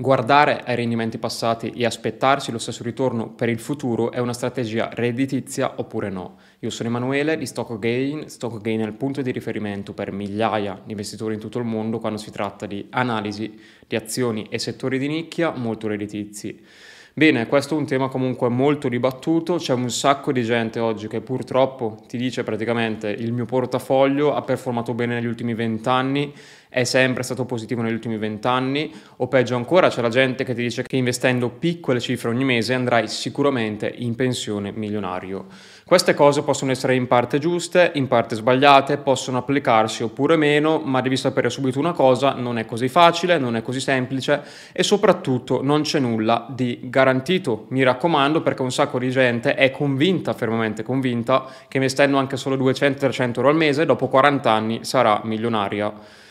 Guardare ai rendimenti passati e aspettarsi lo stesso ritorno per il futuro è una strategia redditizia oppure no? Io sono Emanuele di StockGain. StockGain è il punto di riferimento per migliaia di investitori in tutto il mondo quando si tratta di analisi di azioni e settori di nicchia molto redditizi. Bene, questo è un tema comunque molto dibattuto, c'è un sacco di gente oggi che purtroppo ti dice praticamente il mio portafoglio ha performato bene negli ultimi vent'anni, è sempre stato positivo negli ultimi vent'anni, o peggio ancora c'è la gente che ti dice che investendo piccole cifre ogni mese andrai sicuramente in pensione milionario. Queste cose possono essere in parte giuste, in parte sbagliate, possono applicarsi oppure meno, ma devi sapere subito una cosa, non è così facile, non è così semplice e soprattutto non c'è nulla di garantito. Mi raccomando perché un sacco di gente è convinta, fermamente convinta, che investendo anche solo 200-300 euro al mese, dopo 40 anni sarà milionaria.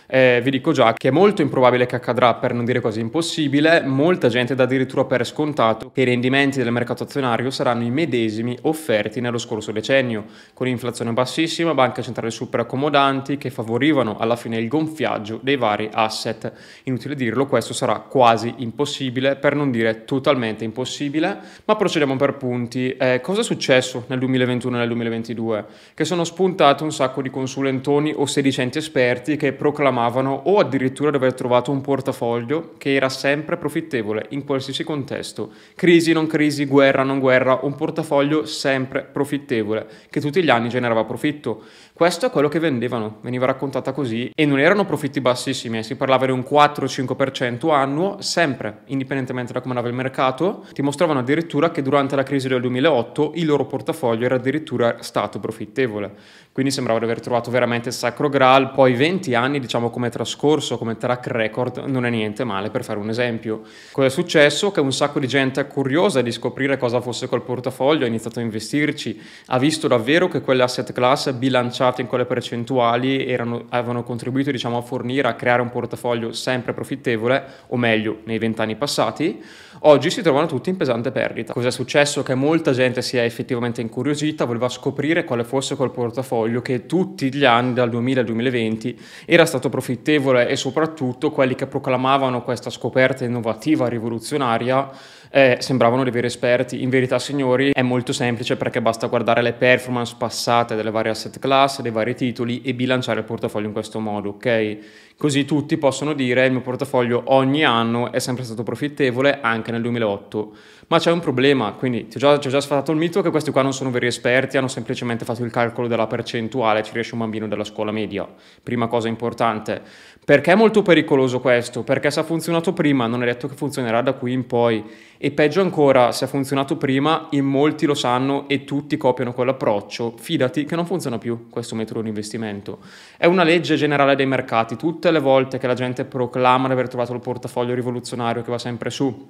Eh, vi dico già che è molto improbabile che accadrà, per non dire quasi impossibile. Molta gente dà addirittura per scontato che i rendimenti del mercato azionario saranno i medesimi offerti nello scorso decennio, con inflazione bassissima, banche centrali super accomodanti che favorivano alla fine il gonfiaggio dei vari asset. Inutile dirlo, questo sarà quasi impossibile, per non dire totalmente impossibile. Ma procediamo per punti. Eh, cosa è successo nel 2021 e nel 2022? Che sono spuntate un sacco di consulentoni o sedicenti esperti che proclamano reclamavano o addirittura di aver trovato un portafoglio che era sempre profittevole in qualsiasi contesto. Crisi, non crisi, guerra, non guerra, un portafoglio sempre profittevole, che tutti gli anni generava profitto. Questo è quello che vendevano, veniva raccontata così e non erano profitti bassissimi, si parlava di un 4-5% annuo, sempre, indipendentemente da come andava il mercato. Ti mostravano addirittura che durante la crisi del 2008 il loro portafoglio era addirittura stato profittevole. Quindi sembrava di aver trovato veramente il sacro graal, poi 20 anni diciamo diciamo come trascorso, come track record, non è niente male per fare un esempio. Cosa è successo? Che un sacco di gente è curiosa di scoprire cosa fosse quel portafoglio, ha iniziato a investirci, ha visto davvero che quelle asset class bilanciate in quelle percentuali erano, avevano contribuito diciamo, a fornire, a creare un portafoglio sempre profittevole, o meglio, nei vent'anni passati, oggi si trovano tutti in pesante perdita. Cosa è successo? Che molta gente si è effettivamente incuriosita, voleva scoprire quale fosse quel portafoglio che tutti gli anni, dal 2000 al 2020, era stato profittevole e soprattutto quelli che proclamavano questa scoperta innovativa, rivoluzionaria, eh, sembravano dei veri esperti. In verità, signori, è molto semplice perché basta guardare le performance passate delle varie asset class, dei vari titoli e bilanciare il portafoglio in questo modo, ok? Così tutti possono dire il mio portafoglio ogni anno è sempre stato profittevole anche nel 2008. Ma c'è un problema, quindi ti ho già, già sfatato il mito che questi qua non sono veri esperti, hanno semplicemente fatto il calcolo della percentuale, ci riesce un bambino della scuola media. Prima cosa importante. Perché è molto pericoloso questo? Perché se ha funzionato prima non è detto che funzionerà da qui in poi. E peggio ancora, se ha funzionato prima, in molti lo sanno e tutti copiano quell'approccio. Fidati che non funziona più questo metodo di investimento. È una legge generale dei mercati. Tutte le volte che la gente proclama di aver trovato il portafoglio rivoluzionario che va sempre su,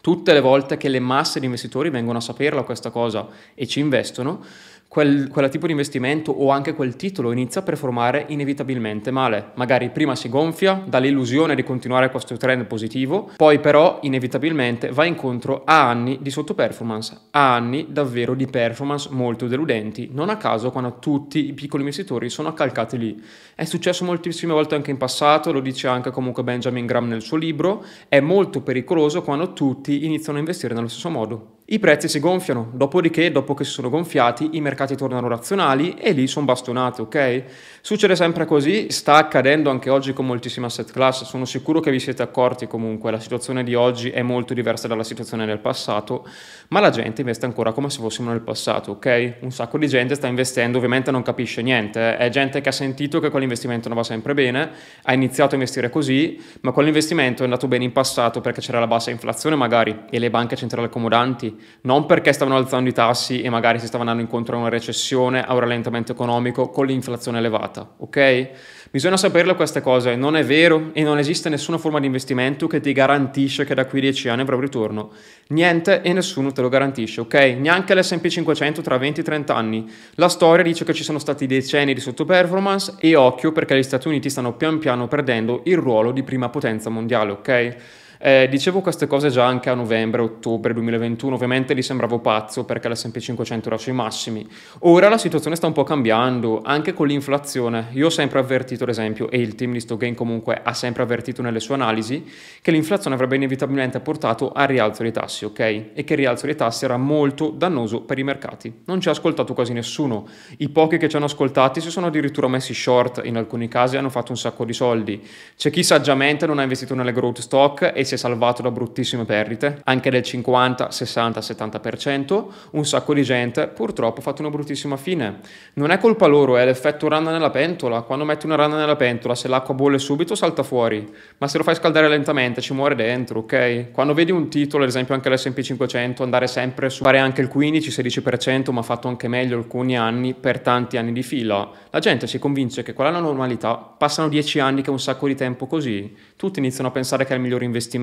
tutte le volte che le masse di investitori vengono a saperla questa cosa e ci investono, quel, quel tipo di investimento o anche quel titolo inizia a performare inevitabilmente male. Magari prima si gonfia, dall'illusione di continuare questo trend positivo, poi però inevitabilmente va incontro a anni di sottoperformance, a anni davvero di performance molto deludenti, non a caso quando tutti i piccoli investitori sono accalcati lì. È successo moltissime volte anche in passato, lo dice anche comunque Benjamin Graham nel suo libro, è molto pericoloso quando tutti iniziano a investire nello stesso modo. I prezzi si gonfiano, dopodiché, dopo che si sono gonfiati, i mercati tornano razionali e lì sono bastonati, ok? Succede sempre così, sta accadendo anche oggi con moltissime asset class, sono sicuro che vi siete accorti comunque, la situazione di oggi è molto diversa dalla situazione del passato, ma la gente investe ancora come se fossimo nel passato, ok? Un sacco di gente sta investendo, ovviamente non capisce niente, eh. è gente che ha sentito che quell'investimento non va sempre bene, ha iniziato a investire così, ma quell'investimento è andato bene in passato perché c'era la bassa inflazione magari e le banche centrali accomodanti non perché stavano alzando i tassi e magari si stavano andando incontro a una recessione, a un rallentamento economico con l'inflazione elevata, ok? Bisogna saperle queste cose, non è vero e non esiste nessuna forma di investimento che ti garantisce che da qui a 10 anni avrà un ritorno. Niente e nessuno te lo garantisce, ok? Neanche l'S&P 500 tra 20 e 30 anni. La storia dice che ci sono stati decenni di sottoperformance e occhio perché gli Stati Uniti stanno pian piano perdendo il ruolo di prima potenza mondiale, ok? Eh, dicevo queste cose già anche a novembre, ottobre 2021, ovviamente lì sembravo pazzo perché l'S&P 500 era sui massimi. Ora la situazione sta un po' cambiando, anche con l'inflazione. Io ho sempre avvertito, ad esempio, e il team di Stogain comunque ha sempre avvertito nelle sue analisi, che l'inflazione avrebbe inevitabilmente portato al rialzo dei tassi, ok? E che il rialzo dei tassi era molto dannoso per i mercati. Non ci ha ascoltato quasi nessuno. I pochi che ci hanno ascoltati si sono addirittura messi short, in alcuni casi hanno fatto un sacco di soldi. C'è chi saggiamente non ha investito nelle growth stock e si è salvato da bruttissime perdite, anche del 50, 60, 70%. Un sacco di gente purtroppo ha fatto una bruttissima fine. Non è colpa loro, è l'effetto rana nella pentola. Quando metti una rana nella pentola, se l'acqua bolle subito salta fuori, ma se lo fai scaldare lentamente ci muore dentro, ok? Quando vedi un titolo, ad esempio anche l'S&P 500, andare sempre su, fare anche il 15-16%, ma fatto anche meglio alcuni anni, per tanti anni di fila, la gente si convince che quella è la normalità, passano 10 anni che è un sacco di tempo così, tutti iniziano a pensare che è il migliore investimento,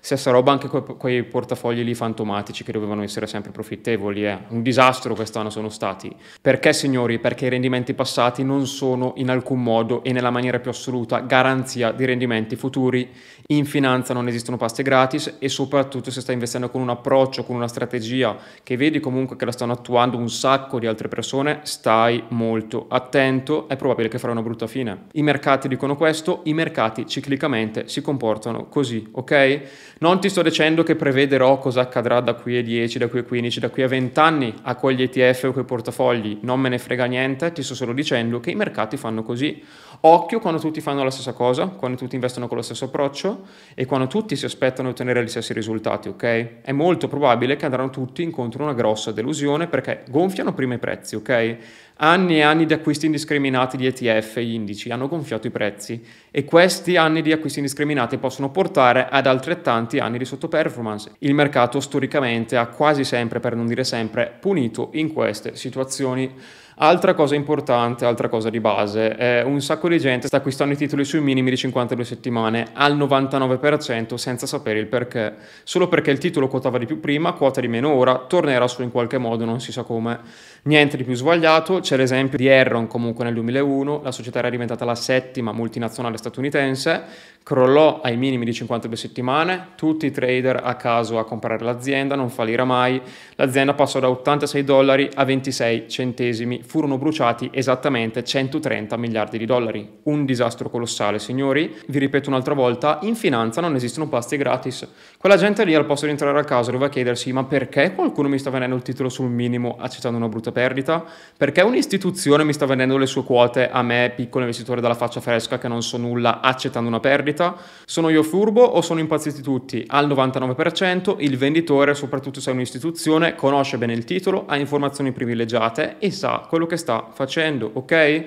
stessa roba anche que- quei portafogli lì fantomatici che dovevano essere sempre profittevoli, è un disastro quest'anno sono stati. Perché signori? Perché i rendimenti passati non sono in alcun modo e nella maniera più assoluta garanzia di rendimenti futuri, in finanza non esistono paste gratis e soprattutto se stai investendo con un approccio, con una strategia che vedi comunque che la stanno attuando un sacco di altre persone, stai molto attento, è probabile che farai una brutta fine. I mercati dicono questo, i mercati ciclicamente si comportano così, ok? Non ti sto dicendo che prevederò cosa accadrà da qui a 10, da qui a 15, da qui a 20 anni a quegli ETF o quei portafogli, non me ne frega niente, ti sto solo dicendo che i mercati fanno così. Occhio quando tutti fanno la stessa cosa, quando tutti investono con lo stesso approccio e quando tutti si aspettano di ottenere gli stessi risultati, ok? È molto probabile che andranno tutti incontro a una grossa delusione perché gonfiano prima i prezzi, ok? Anni e anni di acquisti indiscriminati di ETF e indici hanno gonfiato i prezzi e questi anni di acquisti indiscriminati possono portare ad altrettanti anni di sottoperformance. Il mercato storicamente ha quasi sempre, per non dire sempre, punito in queste situazioni Altra cosa importante, altra cosa di base, eh, un sacco di gente sta acquistando i titoli sui minimi di 52 settimane al 99% senza sapere il perché, solo perché il titolo quotava di più prima, quota di meno ora, tornerà su in qualche modo, non si sa come. Niente di più sbagliato, c'è l'esempio di Enron comunque nel 2001, la società era diventata la settima multinazionale statunitense, crollò ai minimi di 52 settimane, tutti i trader a caso a comprare l'azienda, non fallirà mai, l'azienda passò da 86 dollari a 26 centesimi, furono bruciati esattamente 130 miliardi di dollari, un disastro colossale signori, vi ripeto un'altra volta, in finanza non esistono pasti gratis, quella gente lì al posto di entrare a casa doveva chiedersi ma perché qualcuno mi sta vendendo il titolo sul minimo accettando una brutta perdita? Perché un'istituzione mi sta vendendo le sue quote a me, piccolo investitore dalla faccia fresca che non so nulla, accettando una perdita? Sono io furbo o sono impazziti tutti? Al 99% il venditore, soprattutto se è un'istituzione, conosce bene il titolo, ha informazioni privilegiate e sa quello che sta facendo, ok?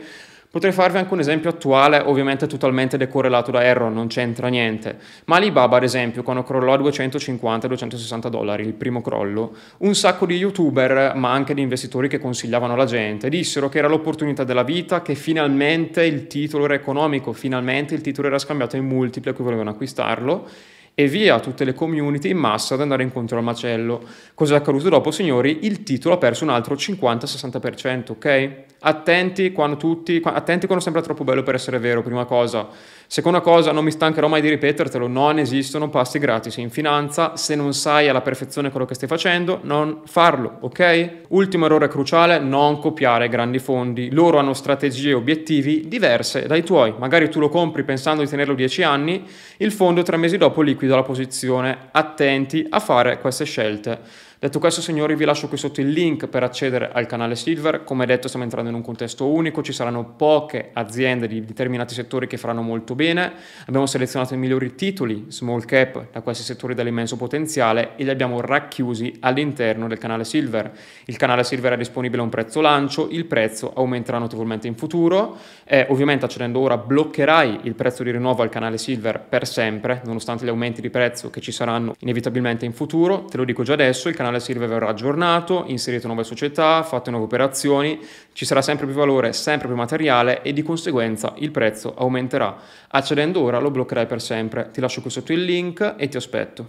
Potrei farvi anche un esempio attuale, ovviamente totalmente decorrelato da Error, non c'entra niente. Ma Alibaba, ad esempio, quando crollò a 250-260 dollari, il primo crollo, un sacco di youtuber, ma anche di investitori che consigliavano alla gente, dissero che era l'opportunità della vita, che finalmente il titolo era economico, finalmente il titolo era scambiato in multipli a cui volevano acquistarlo e via tutte le community in massa ad andare incontro al macello. Cosa è accaduto dopo, signori? Il titolo ha perso un altro 50-60%, ok? Attenti quando tutti, attenti quando sembra troppo bello per essere vero, prima cosa. Seconda cosa, non mi stancherò mai di ripetertelo, non esistono pasti gratis in finanza, se non sai alla perfezione quello che stai facendo, non farlo, ok? Ultimo errore cruciale, non copiare grandi fondi. Loro hanno strategie e obiettivi diverse dai tuoi. Magari tu lo compri pensando di tenerlo 10 anni, il fondo tre mesi dopo liquida la posizione. Attenti a fare queste scelte. Detto questo, signori, vi lascio qui sotto il link per accedere al canale Silver. Come detto, stiamo entrando in un contesto unico, ci saranno poche aziende di determinati settori che faranno molto bene. Abbiamo selezionato i migliori titoli small cap da questi settori dall'immenso potenziale e li abbiamo racchiusi all'interno del canale Silver. Il canale Silver è disponibile a un prezzo lancio, il prezzo aumenterà notevolmente in futuro. Eh, ovviamente accedendo ora bloccherai il prezzo di rinnovo al canale Silver per sempre, nonostante gli aumenti di prezzo che ci saranno inevitabilmente in futuro. Te lo dico già adesso, il canale canale Silver verrà aggiornato, inserito nuove società, fatte nuove operazioni, ci sarà sempre più valore, sempre più materiale e di conseguenza il prezzo aumenterà. Accedendo ora lo bloccherai per sempre. Ti lascio qui sotto il link e ti aspetto.